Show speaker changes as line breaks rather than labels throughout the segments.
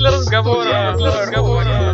для разговора. Для разговора.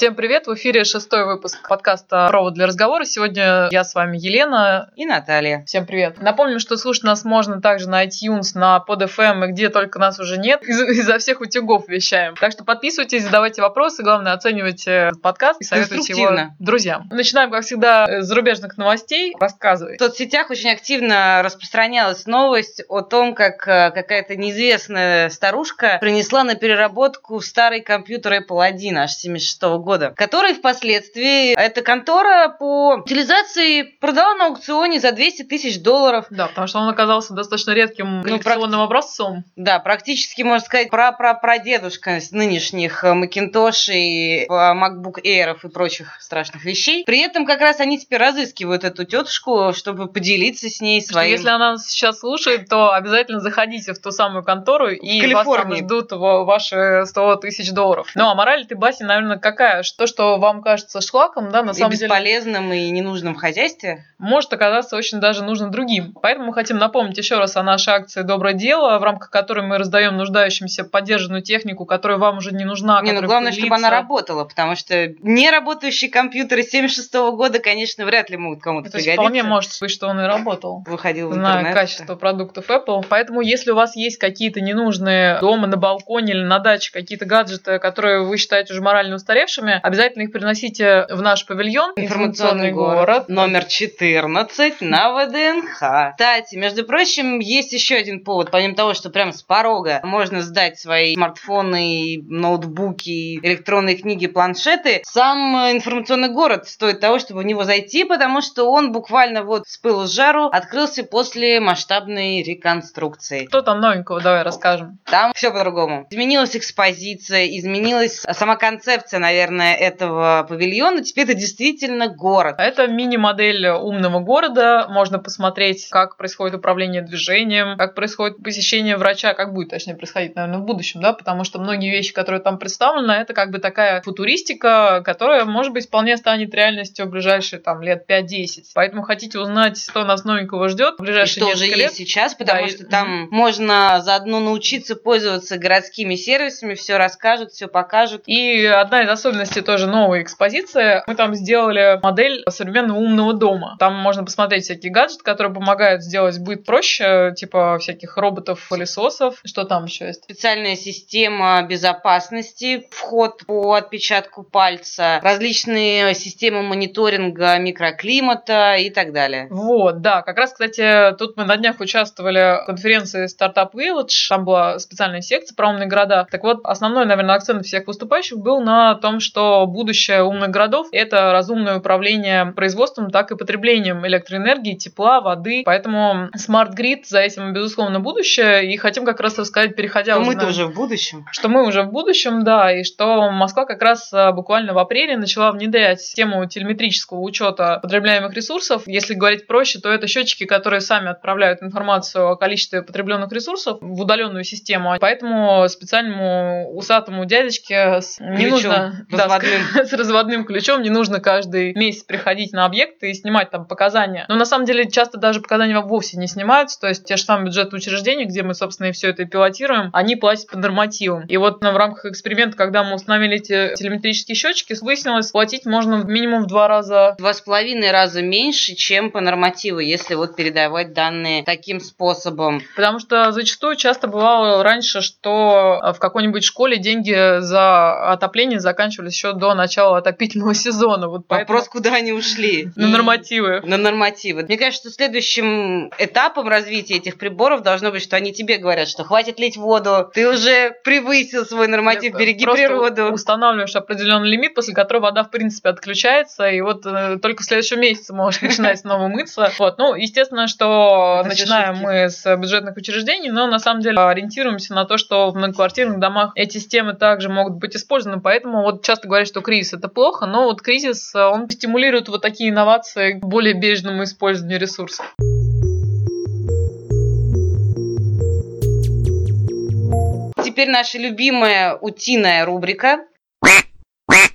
Всем привет! В эфире шестой выпуск подкаста «Провод для разговора». Сегодня я с вами Елена
и Наталья.
Всем привет! Напомню, что слушать нас можно также на iTunes, на PodFM и где только нас уже нет. Из- изо всех утюгов вещаем. Так что подписывайтесь, задавайте вопросы. Главное, оценивайте подкаст и советуйте его друзьям. Начинаем, как всегда, с зарубежных новостей. Рассказывай.
В соцсетях очень активно распространялась новость о том, как э, какая-то неизвестная старушка принесла на переработку старый компьютер Apple 1 аж 76 года, который впоследствии эта контора по утилизации продала на аукционе за 200 тысяч долларов.
Да, потому что он оказался достаточно редким коллекционным образцом.
Да, практически, можно сказать, пра-пра-прадедушка с нынешних э, Macintosh и э, MacBook Air и прочих страшных вещей. При этом как раз они теперь разыскивают эту тетушку, чтобы поделиться с ней своим...
Если она нас сейчас слушает, то обязательно заходите в ту самую контору, и вас там ждут ва- ваши 100 тысяч долларов. Ну, а мораль ты, Бася, наверное, какая? Что, что вам кажется шлаком, да, на
и
самом деле,
бесполезным и ненужным в хозяйстве.
может оказаться очень даже нужным другим. Поэтому мы хотим напомнить еще раз о нашей акции «Доброе дело», в рамках которой мы раздаем нуждающимся поддержанную технику, которая вам уже не нужна.
Не, ну главное, чтобы
пылится.
она работала, потому что неработающие компьютеры 76 года, конечно, вряд ли могут кому-то
То
пригодиться.
вполне может быть, что он и работал.
Выходил в
зная
интернет.
качество продуктов Apple. Поэтому, если у вас есть какие-то ненужные дома, на балконе или на даче какие-то гаджеты, которые вы считаете уже морально устаревшими, обязательно их приносите в наш павильон
Информационный город. Номер 14 на ВДНХ. Кстати, между прочим, есть еще один повод. Помимо того, что прям с порога можно сдать свои смартфоны, ноутбуки, электронные книги, планшеты, сам э, информационный город стоит того, чтобы в него зайти, потому что он буквально вот с пылу с жару открылся после масштабной реконструкции.
Что там новенького, давай расскажем.
Там все по-другому. Изменилась экспозиция, изменилась сама концепция, наверное, этого павильона. Теперь это действительно город.
Это мини-модель умного города. Можно посмотреть, как происходит управление движением, как происходит посещение врача, как будет, точнее, происходить, наверное, в будущем, да, потому что многие вещи, которые там представлены, это как бы такая футуристика, которая, может быть, вполне станет реальностью в ближайшие там лет 5-10. Поэтому хотите узнать, что нас новенького ждет в
И
ближайшие
что уже
лет?
есть сейчас, потому
Да, и-
что там можно заодно научиться пользоваться городскими сервисами, все расскажут, все покажут.
И одна из особенностей тоже новой экспозиции, мы там сделали модель современного умного дома. Там можно посмотреть всякие гаджеты, которые помогают сделать быт проще, типа всяких роботов-пылесосов. Что там еще есть?
Специальная система безопасности, вход по отпечатку пальца, различные системы мониторинга микроклимата и так далее.
Вот, да, как раз, кстати, тут мы на днях участвовали в конференции Startup Village, там была специальная секция про умные города. Так вот, основной, наверное, акцент всех выступающих был на том, что будущее умных городов – это разумное управление производством, так и потреблением электроэнергии, тепла, воды. Поэтому Grid за этим, безусловно, будущее. И хотим как раз рассказать, переходя уже
мы-то уже в будущем.
что мы уже в будущем, да, и что Москва как раз а, буквально в апреле начала внедрять систему телеметрического учета потребляемых ресурсов. Если говорить проще, то это счетчики, которые сами отправляют информацию о количестве потребленных ресурсов в удаленную систему. Поэтому специальному усатому дядечке не
Ключом
нужно да, с-
разводным.
с разводным ключом не нужно каждый месяц приходить на объект и снимать там показания. Но на самом деле часто даже показания вовсе не снимаются, то есть те же самые бюджетные учреждения, где мы, собственно, и все это пилотируем, они платят по нормативам. И вот в рамках эксперимента, когда мы установили эти телеметрические счетчики, выяснилось, платить можно минимум в два раза
Два с половиной раза меньше, чем по нормативу, если вот передавать данные таким способом.
Потому что зачастую часто бывало раньше, что в какой-нибудь школе деньги за отопление заканчивались еще до начала отопительного сезона. Вот поэтому
Вопрос, куда они ушли?
на нормативы.
На нормативы. Мне кажется, что следующим этапом развития этих приборов должно быть, что они тебе говорят, что хватит лить воду, ты уже превысил свой норматив, береги природу.
устанавливаешь определенный лимит, после которого вода, в принципе, отключается, и вот э, только в следующем месяце можешь начинать снова мыться. Вот. Ну, естественно, что
Это
начинаем
шутки.
мы с бюджетных учреждений, но на самом деле ориентируемся на то, что в многоквартирных домах эти системы также могут быть использованы, поэтому вот часто говорят, что кризис это плохо, но вот кризис, э, он стимулирует вот такие инновации к более бережному использованию ресурсов.
Теперь наша любимая утиная рубрика.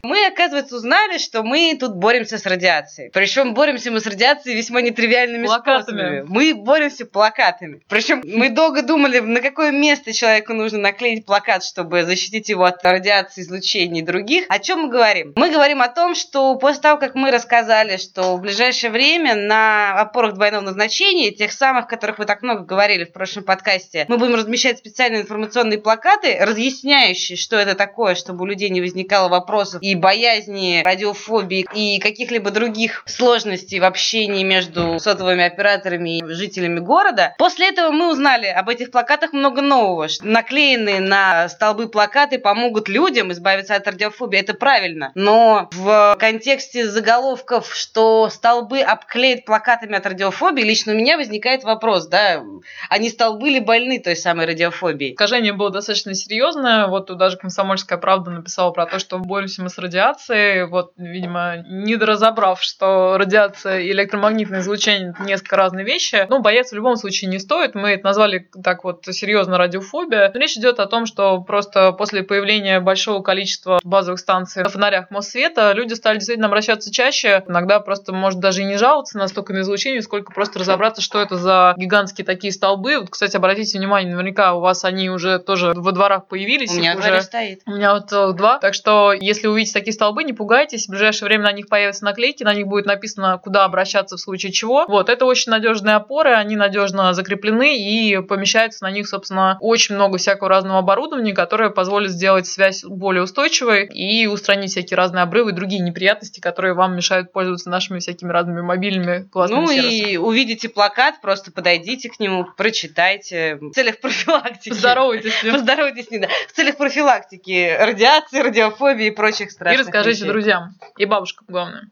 Мы, оказывается, узнали, что мы тут боремся с радиацией. Причем боремся мы с радиацией весьма нетривиальными
Плакатами.
способами. Мы боремся плакатами. Причем мы долго думали, на какое место человеку нужно наклеить плакат, чтобы защитить его от радиации, излучений и других. О чем мы говорим? Мы говорим о том, что после того, как мы рассказали, что в ближайшее время на опорах двойного назначения, тех самых, о которых вы так много говорили в прошлом подкасте, мы будем размещать специальные информационные плакаты, разъясняющие, что это такое, чтобы у людей не возникало вопросов и боязни, радиофобии и каких-либо других сложностей в общении между сотовыми операторами и жителями города. После этого мы узнали об этих плакатах много нового. Наклеенные на столбы плакаты помогут людям избавиться от радиофобии. Это правильно. Но в контексте заголовков, что столбы обклеят плакатами от радиофобии, лично у меня возникает вопрос, да, они столбы ли больны той самой радиофобией?
Искажение было достаточно серьезное. Вот тут даже «Комсомольская правда» написала про то, что боремся мы с радиацией. Вот, видимо, недоразобрав, что радиация и электромагнитное излучение – это несколько разные вещи. Ну, бояться в любом случае не стоит. Мы это назвали так вот серьезно радиофобия. Но речь идет о том, что просто после появления большого количества базовых станций на фонарях Моссвета люди стали действительно обращаться чаще. Иногда просто, может, даже и не жаловаться настолько на излучение, сколько просто разобраться, что это за гигантские такие столбы. Вот, кстати, обратите внимание, наверняка у вас они уже тоже во дворах появились.
У меня
уже
стоит.
у меня вот целых два. Так что, если увидите такие столбы, не пугайтесь. В ближайшее время на них появятся наклейки, на них будет написано, куда обращаться в случае чего. Вот, это очень надежные опоры, они надежно закреплены и помещается на них, собственно, очень много всякого разного оборудования, которое позволит сделать связь более устойчивой и устранить всякие разные обрывы и другие неприятности, которые вам мешают пользоваться нашими всякими разными мобильными классными
Ну
сервисами.
и увидите плакат, просто подойдите к нему, прочитайте. В целях профилактики.
Поздоровайтесь с ним.
Поздоровайтесь с ним, да. В целях профилактики радиации, радиофобии и прочих
И
страшных
расскажите
вещей.
друзьям. И бабушкам, главное.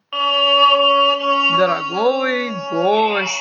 Дорогой гость.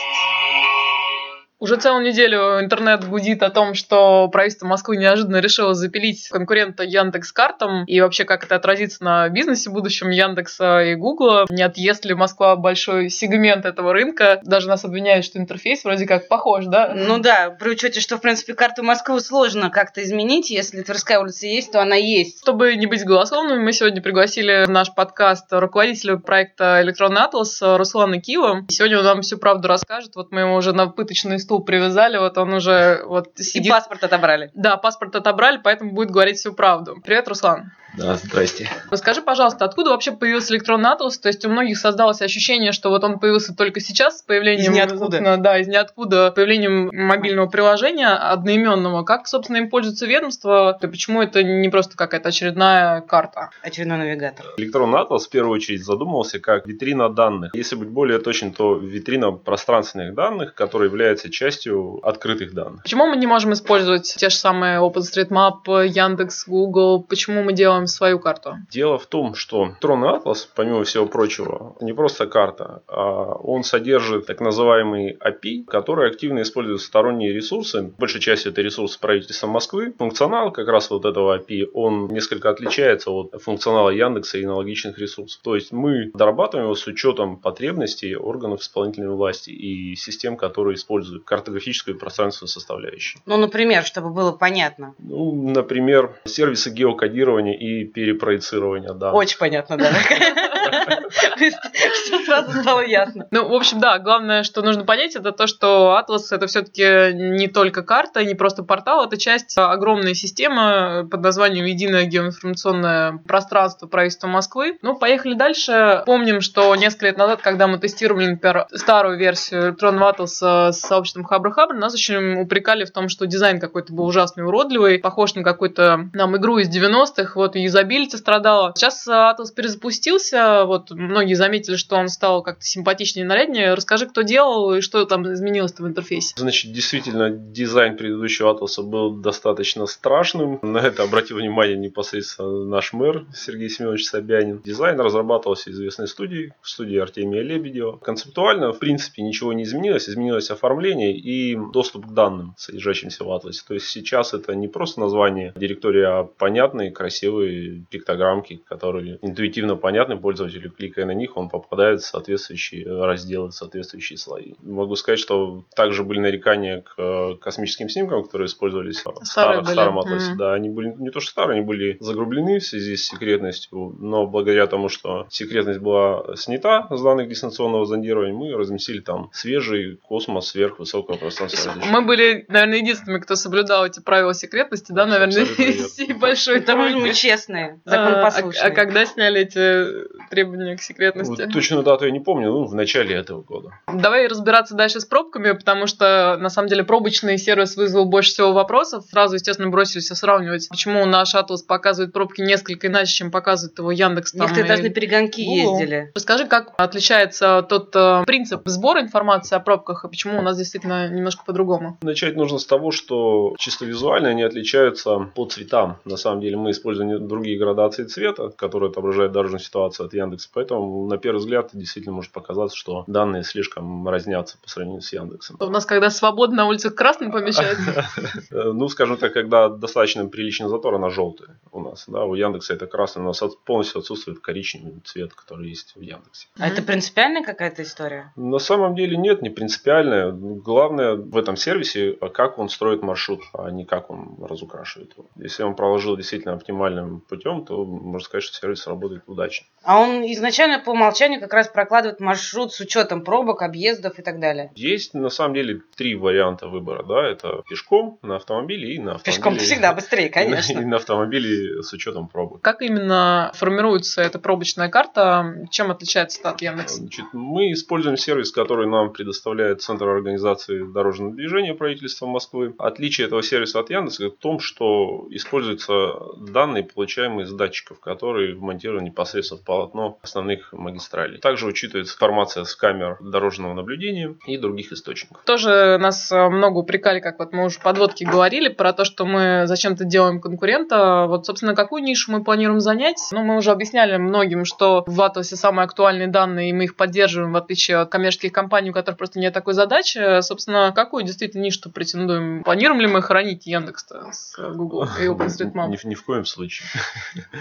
Уже целую неделю интернет гудит о том, что правительство Москвы неожиданно решило запилить конкурента Яндекс картам и вообще как это отразится на бизнесе будущем Яндекса и Гугла. Не отъест ли Москва большой сегмент этого рынка? Даже нас обвиняют, что интерфейс вроде как похож, да?
Ну да, при учете, что, в принципе, карту Москвы сложно как-то изменить. Если Тверская улица есть, то она есть.
Чтобы не быть голословными, мы сегодня пригласили в наш подкаст руководителя проекта «Электронный атлас» Руслана Кива. И сегодня он нам всю правду расскажет. Вот мы его уже на пыточный стул привязали, вот он уже вот
И
сидит.
паспорт отобрали.
Да, паспорт отобрали, поэтому будет говорить всю правду. Привет, Руслан.
Да, здрасте.
Расскажи, пожалуйста, откуда вообще появился электронный атлас? То есть у многих создалось ощущение, что вот он появился только сейчас с появлением...
Из ниоткуда.
Да, из ниоткуда, появлением мобильного приложения одноименного. Как, собственно, им пользуется ведомство? И почему это не просто какая-то очередная карта?
Очередной навигатор.
Электронный атлас в первую очередь задумывался как витрина данных. Если быть более точным, то витрина пространственных данных, которая является частью открытых данных.
Почему мы не можем использовать те же самые OpenStreetMap, Яндекс, Google? Почему мы делаем свою карту?
Дело в том, что электронный атлас, помимо всего прочего, не просто карта, а он содержит так называемый API, который активно использует сторонние ресурсы. Большей частью это ресурсы правительства Москвы. Функционал как раз вот этого API, он несколько отличается от функционала Яндекса и аналогичных ресурсов. То есть мы дорабатываем его с учетом потребностей органов исполнительной власти и систем, которые используют картографическую и пространственную составляющую.
Ну, например, чтобы было понятно.
Ну, например, сервисы геокодирования и перепроецирования данных.
Очень понятно, да. Все сразу стало ясно.
Ну, в общем, да, главное, что нужно понять, это то, что Atlas это все-таки не только карта, не просто портал, это часть огромной системы под названием Единое геоинформационное пространство правительства Москвы. Ну, поехали дальше. Помним, что несколько лет назад, когда мы тестировали, например, старую версию электронного Atlas с сообществом Хабр Хабр, нас очень упрекали в том, что дизайн какой-то был ужасный, уродливый, похож на какую-то нам игру из 90-х, вот, и юзабилити страдала. Сейчас Atlas перезапустился, вот, многие заметили, что он стал как-то симпатичнее и наряднее. Расскажи, кто делал и что там изменилось-то в интерфейсе.
Значит, действительно, дизайн предыдущего атласа был достаточно страшным. На это обратил внимание непосредственно наш мэр Сергей Семенович Собянин. Дизайн разрабатывался известной студией, студии Артемия Лебедева. Концептуально, в принципе, ничего не изменилось. Изменилось оформление и доступ к данным, содержащимся в атласе. То есть сейчас это не просто название директории, а понятные, красивые пиктограммки, которые интуитивно понятны пользователю пользователю, кликая на них, он попадает в соответствующие разделы, в соответствующие слои. Могу сказать, что также были нарекания к э, космическим снимкам, которые использовались в старом, старом атласе. Mm-hmm. Да, они были не то что старые, они были загрублены в связи с секретностью, но благодаря тому, что секретность была снята с данных дистанционного зондирования, мы разместили там свежий космос сверхвысокого пространства.
Мы были, наверное, единственными, кто соблюдал эти правила секретности, да, наверное, всей большой
что мы честные,
законопослушные. А, а когда сняли эти требования к секретности?
Точную дату я не помню, ну, в начале этого года.
Давай разбираться дальше с пробками, потому что, на самом деле, пробочный сервис вызвал больше всего вопросов. Сразу, естественно, бросились сравнивать, почему наш Атлас показывает пробки несколько иначе, чем показывает его Яндекс.
Некоторые даже на перегонки ездили.
Расскажи, как отличается тот э, принцип сбора информации о пробках, и почему у нас действительно немножко по-другому?
Начать нужно с того, что чисто визуально они отличаются по цветам. На самом деле мы используем другие градации цвета, которые отображают дорожную ситуацию от Яндекса. Поэтому на первый взгляд действительно может показаться, что данные слишком разнятся по сравнению с Яндексом.
У нас когда свободно на улицах красный помещается?
Ну, скажем так, когда достаточно приличный затор, она желтая у нас. Да, у Яндекса это красный, у нас полностью отсутствует коричневый цвет, который есть в Яндексе.
А это принципиальная какая-то история?
На самом деле нет, не принципиальная. Главное в этом сервисе, как он строит маршрут, а не как он разукрашивает его. Если он проложил действительно оптимальным путем, то можно сказать, что сервис работает удачно.
А он изначально по умолчанию как раз прокладывает маршрут с учетом пробок, объездов и так далее?
Есть на самом деле три варианта выбора. Да? Это пешком, на автомобиле и на автомобиле.
Пешком всегда быстрее, конечно.
И на автомобиле с учетом пробок.
Как именно формируется эта пробочная карта? Чем отличается от Яндекса?
Значит, мы используем сервис, который нам предоставляет Центр организации дорожного движения правительства Москвы. Отличие этого сервиса от Яндекса в том, что используются данные, получаемые с датчиков, которые вмонтированы непосредственно в полотно основных магистралей. Также учитывается информация с камер дорожного наблюдения и других источников.
Тоже нас э, много упрекали, как вот мы уже подводки говорили, про то, что мы зачем-то делаем конкурента. Вот, собственно, какую нишу мы планируем занять? Ну, мы уже объясняли многим, что в Атласе самые актуальные данные, и мы их поддерживаем, в отличие от коммерческих компаний, у которых просто нет такой задачи. Собственно, какую действительно нишу претендуем? Планируем ли мы хранить Яндекс с Google и OpenStreetMap?
Ни, ни в коем случае.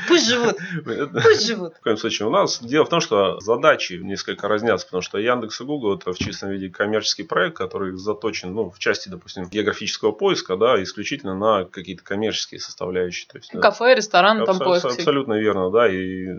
Пусть живут. Пусть живут.
В коем случае. У нас дело в том, что задачи несколько разнятся, потому что Яндекс и Google это в чистом виде коммерческий проект, который заточен, ну, в части, допустим, географического поиска, да, исключительно на какие-то коммерческие составляющие. То есть,
Кафе, ресторан, там поиск.
Абсолютно верно, да, и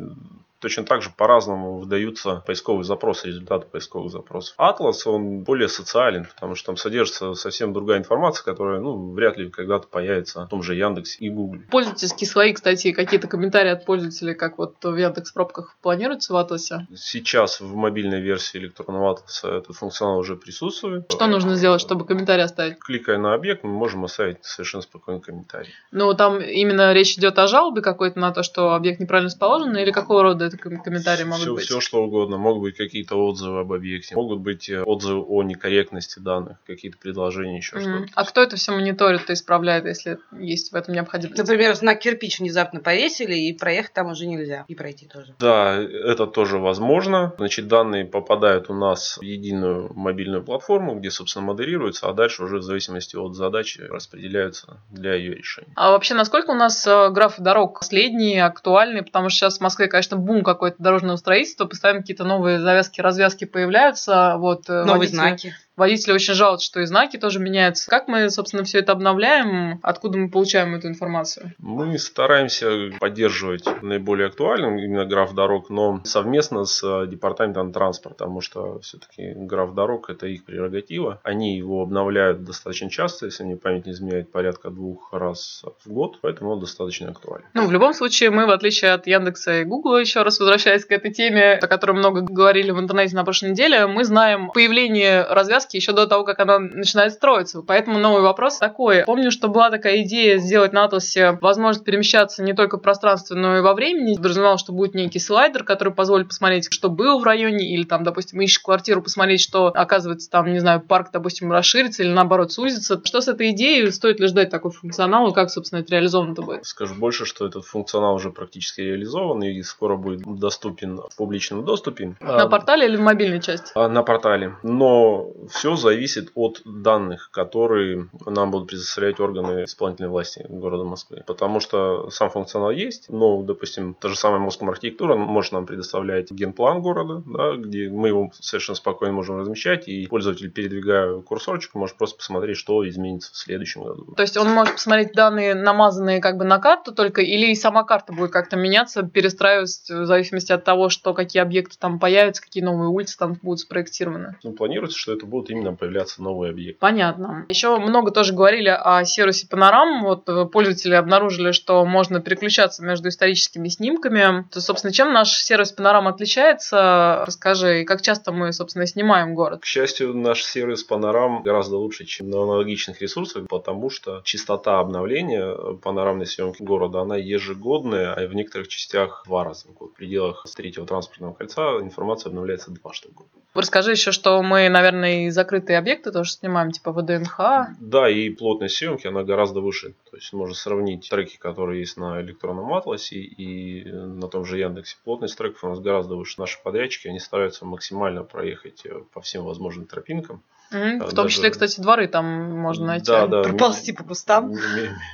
точно так же по-разному выдаются поисковые запросы, результаты поисковых запросов. Атлас, он более социален, потому что там содержится совсем другая информация, которая, ну, вряд ли когда-то появится в том же Яндексе и Гугле.
Пользовательские слои, кстати, какие-то комментарии от пользователей, как вот в Яндекс пробках планируется в Атласе?
Сейчас в мобильной версии электронного Атласа этот функционал уже присутствует.
Что нужно сделать, чтобы комментарий оставить?
Кликая на объект, мы можем оставить совершенно спокойный комментарий.
Ну, там именно речь идет о жалобе какой-то на то, что объект неправильно расположен, или какого рода это комментарии могут
все,
быть?
Все, что угодно. Могут быть какие-то отзывы об объекте, могут быть э, отзывы о некорректности данных, какие-то предложения, еще mm. что-то.
А кто это все мониторит и исправляет, если есть в этом необходимость?
Например, на кирпич внезапно повесили, и проехать там уже нельзя, и пройти тоже.
Да, это тоже возможно. Значит, данные попадают у нас в единую мобильную платформу, где, собственно, модерируются, а дальше уже в зависимости от задачи распределяются для ее решения.
А вообще, насколько у нас э, графы дорог последние, актуальные? Потому что сейчас в Москве, конечно, бум какой-то дорожного строительства, постоянно какие-то новые завязки, развязки появляются. Вот,
э, Новые водители, знаки.
Водители очень жалуются, что и знаки тоже меняются. Как мы, собственно, все это обновляем? Откуда мы получаем эту информацию?
Мы стараемся поддерживать наиболее актуальным именно граф дорог, но совместно с э, департаментом транспорта, потому что все-таки граф дорог это их прерогатива. Они его обновляют достаточно часто, если мне память не изменяет, порядка двух раз в год, поэтому он достаточно актуален.
Ну, в любом случае, мы, в отличие от Яндекса и Гугла, еще раз возвращаясь к этой теме, о которой много говорили в интернете на прошлой неделе, мы знаем появление развязки развязки еще до того, как она начинает строиться. Поэтому новый вопрос такой. Помню, что была такая идея сделать на Атласе возможность перемещаться не только в пространстве, но и во времени. Подразумевал, что будет некий слайдер, который позволит посмотреть, что было в районе, или там, допустим, ищешь квартиру, посмотреть, что, оказывается, там, не знаю, парк, допустим, расширится или наоборот сузится. Что с этой идеей? Стоит ли ждать такой функционал? И как, собственно, это реализовано-то будет?
Скажу больше, что этот функционал уже практически реализован и скоро будет доступен в публичном доступе.
На портале или в мобильной части?
А, на портале. Но Все зависит от данных, которые нам будут предоставлять органы исполнительной власти города Москвы. Потому что сам функционал есть, но, допустим, та же самая Москва архитектура может нам предоставлять генплан города, да, где мы его совершенно спокойно можем размещать, и пользователь, передвигая курсорчик, может просто посмотреть, что изменится в следующем году.
То есть он может посмотреть данные, намазанные как бы на карту только, или и сама карта будет как-то меняться, перестраиваться в зависимости от того, что какие объекты там появятся, какие новые улицы там будут спроектированы?
Ну, планируется, что это будут именно появляться новые объекты.
Понятно. Еще много тоже говорили о сервисе Панорам. Вот э, пользователи обнаружили, что можно переключаться между историческими снимками. То, собственно, чем наш сервис Панорам отличается? Расскажи, как часто мы, собственно, снимаем город?
К счастью, наш сервис Панорам гораздо лучше, чем на аналогичных ресурсах, потому что частота обновления панорамной съемки города, она ежегодная, а в некоторых частях два раза в год. В пределах третьего транспортного кольца информация обновляется два штук в год.
Расскажи еще, что мы, наверное, и закрытые объекты тоже снимаем, типа ВДНХ.
Да, и плотность съемки, она гораздо выше. То есть можно сравнить треки, которые есть на электронном атласе и на том же Яндексе. Плотность треков у нас гораздо выше. Наши подрядчики, они стараются максимально проехать э, по всем возможным тропинкам.
Mm-hmm. В том числе, кстати, дворы там можно найти.
Да, да.
Проползти по кустам.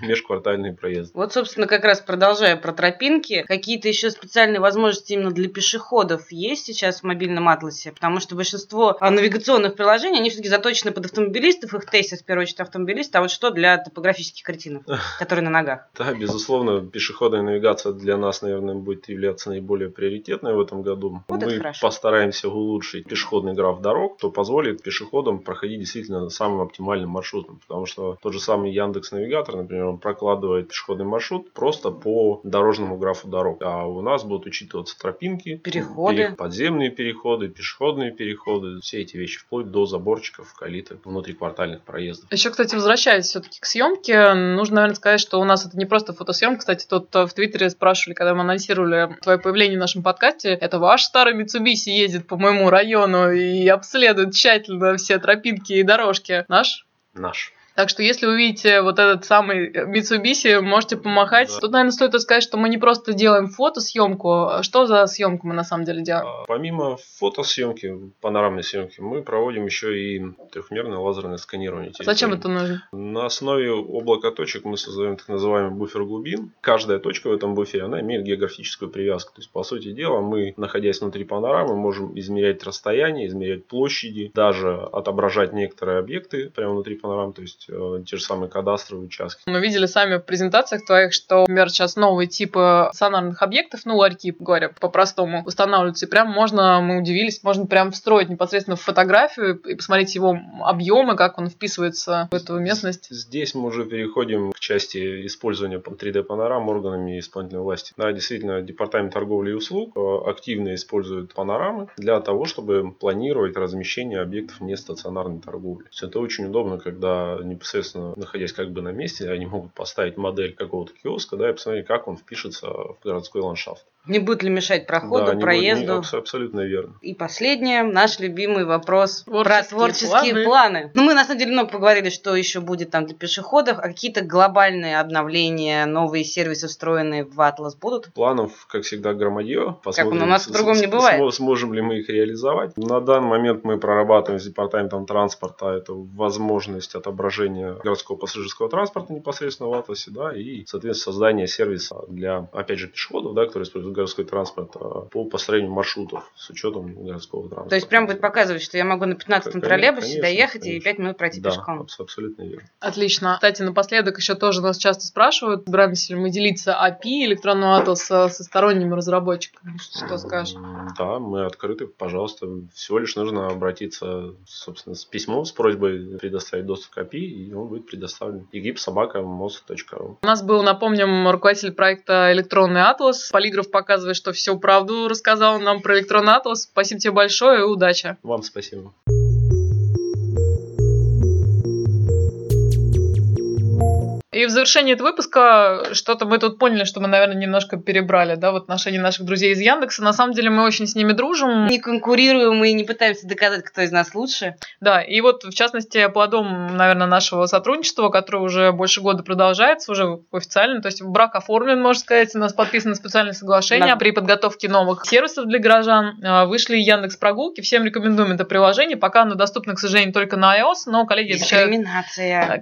Межквартальные проезды.
Вот, собственно, как раз продолжая про тропинки, какие-то еще специальные возможности именно для пешеходов есть сейчас в мобильном атласе? Потому что большинство навигационных приложений, они все-таки заточены под автомобилистов, их тестят в первую очередь автомобилисты, а вот что для топографических кретинов, которые на ногах?
Да, безусловно, пешеходная навигация для нас, наверное, будет являться наиболее приоритетной в этом году.
Вот
Мы постараемся улучшить пешеходный граф дорог, что позволит пешеходам проходить действительно самым оптимальным маршрутом. Потому что тот же самый Яндекс Навигатор, например, он прокладывает пешеходный маршрут просто по дорожному графу дорог. А у нас будут учитываться тропинки,
переходы,
подземные переходы, пешеходные переходы, все эти вещи, вплоть до заборчиков, калиток, внутриквартальных проездов.
Еще, кстати, возвращаясь все-таки к съемке, нужно, наверное, сказать, что у нас это не просто фотосъемка. Кстати, тут в Твиттере спрашивали, когда мы анонсировали твое появление в нашем подкасте, это ваш старый Mitsubishi едет по моему району и обследует тщательно все тропинки тропинки и дорожки. Наш?
Наш.
Так что, если увидите вот этот самый Mitsubishi, можете помахать. Да. Тут, наверное, стоит сказать, что мы не просто делаем фотосъемку. Что за съемку мы на самом деле делаем? А,
помимо фотосъемки, панорамной съемки, мы проводим еще и трехмерное лазерное сканирование.
Территории. Зачем это нужно?
На основе облака точек мы создаем так называемый буфер глубин. Каждая точка в этом буфере, она имеет географическую привязку. То есть, по сути дела, мы, находясь внутри панорамы, можем измерять расстояние, измерять площади, даже отображать некоторые объекты прямо внутри панорамы. То есть, Э, те же самые кадастровые участки.
Мы видели сами в презентациях твоих, что, например, сейчас новые типы сонарных объектов, ну, ларьки, говоря по-простому, устанавливаются. И прям можно, мы удивились, можно прям встроить непосредственно в фотографию и посмотреть его объемы, как он вписывается в эту местность.
Здесь мы уже переходим к части использования 3D-панорам органами исполнительной власти. Да, действительно, Департамент торговли и услуг э, активно использует панорамы для того, чтобы планировать размещение объектов нестационарной торговли. То есть это очень удобно, когда не непосредственно находясь как бы на месте, они могут поставить модель какого-то киоска, да, и посмотреть, как он впишется в городской ландшафт.
Не будет ли мешать проходу, да, проезду.
Будет, не, абсолютно верно.
И последнее, наш любимый вопрос творческие про творческие планы. планы. Ну, мы на самом деле много поговорили, что еще будет там для пешеходов, а какие-то глобальные обновления, новые сервисы, встроенные в Atlas будут?
Планов, как всегда, громадье.
Посмотрим, как у нас по-другому не бывает.
Сможем ли мы их реализовать. На данный момент мы прорабатываем с департаментом транспорта это возможность отображения городского пассажирского транспорта непосредственно в Атласе, да, и, соответственно, создание сервиса для, опять же, пешеходов, да, которые используют городской транспорт а, по построению маршрутов с учетом городского транспорта.
То есть прям будет показывать, что я могу на 15-м троллейбусе конечно, доехать конечно. и 5 минут пройти
да,
пешком.
абсолютно верно.
Отлично. Кстати, напоследок еще тоже нас часто спрашивают, собираемся ли мы делиться API электронного атласа со сторонними разработчиками. Что скажешь?
Да, мы открыты, пожалуйста. Всего лишь нужно обратиться, собственно, с письмом с просьбой предоставить доступ к API, и он будет предоставлен. egipsobaka.mos.ru
У нас был, напомним, руководитель проекта «Электронный атлас». Полиграф показывает, что всю правду рассказал нам про электронный атлас. Спасибо тебе большое и удачи.
Вам спасибо.
И в завершении этого выпуска что-то мы тут поняли, что мы, наверное, немножко перебрали, да, в отношении наших друзей из Яндекса. На самом деле мы очень с ними дружим.
Не конкурируем и не пытаемся доказать, кто из нас лучше.
Да, и вот, в частности, плодом, наверное, нашего сотрудничества, которое уже больше года продолжается, уже официально, то есть брак оформлен, можно сказать, у нас подписано специальное соглашение да. при подготовке новых сервисов для горожан. А, вышли Яндекс прогулки, всем рекомендуем это приложение, пока оно доступно, к сожалению, только на iOS, но коллеги обещают,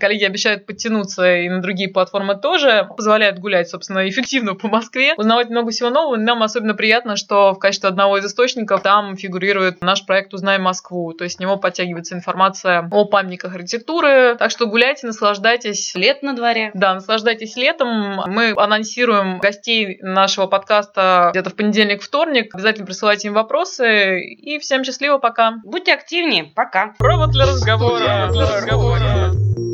коллеги обещают подтянуться и на другие платформы тоже, позволяют гулять, собственно, эффективно по Москве, узнавать много всего нового. Нам особенно приятно, что в качестве одного из источников там фигурирует наш проект «Узнай Москву», то есть с него подтягивается информация о памятниках архитектуры, так что гуляйте, наслаждайтесь.
Лет на дворе.
Да, наслаждайтесь летом. Мы анонсируем гостей нашего подкаста где-то в понедельник, вторник. Обязательно присылайте им вопросы. И всем счастливо, пока.
Будьте активнее. Пока.
Провод для разговора. Для разговора.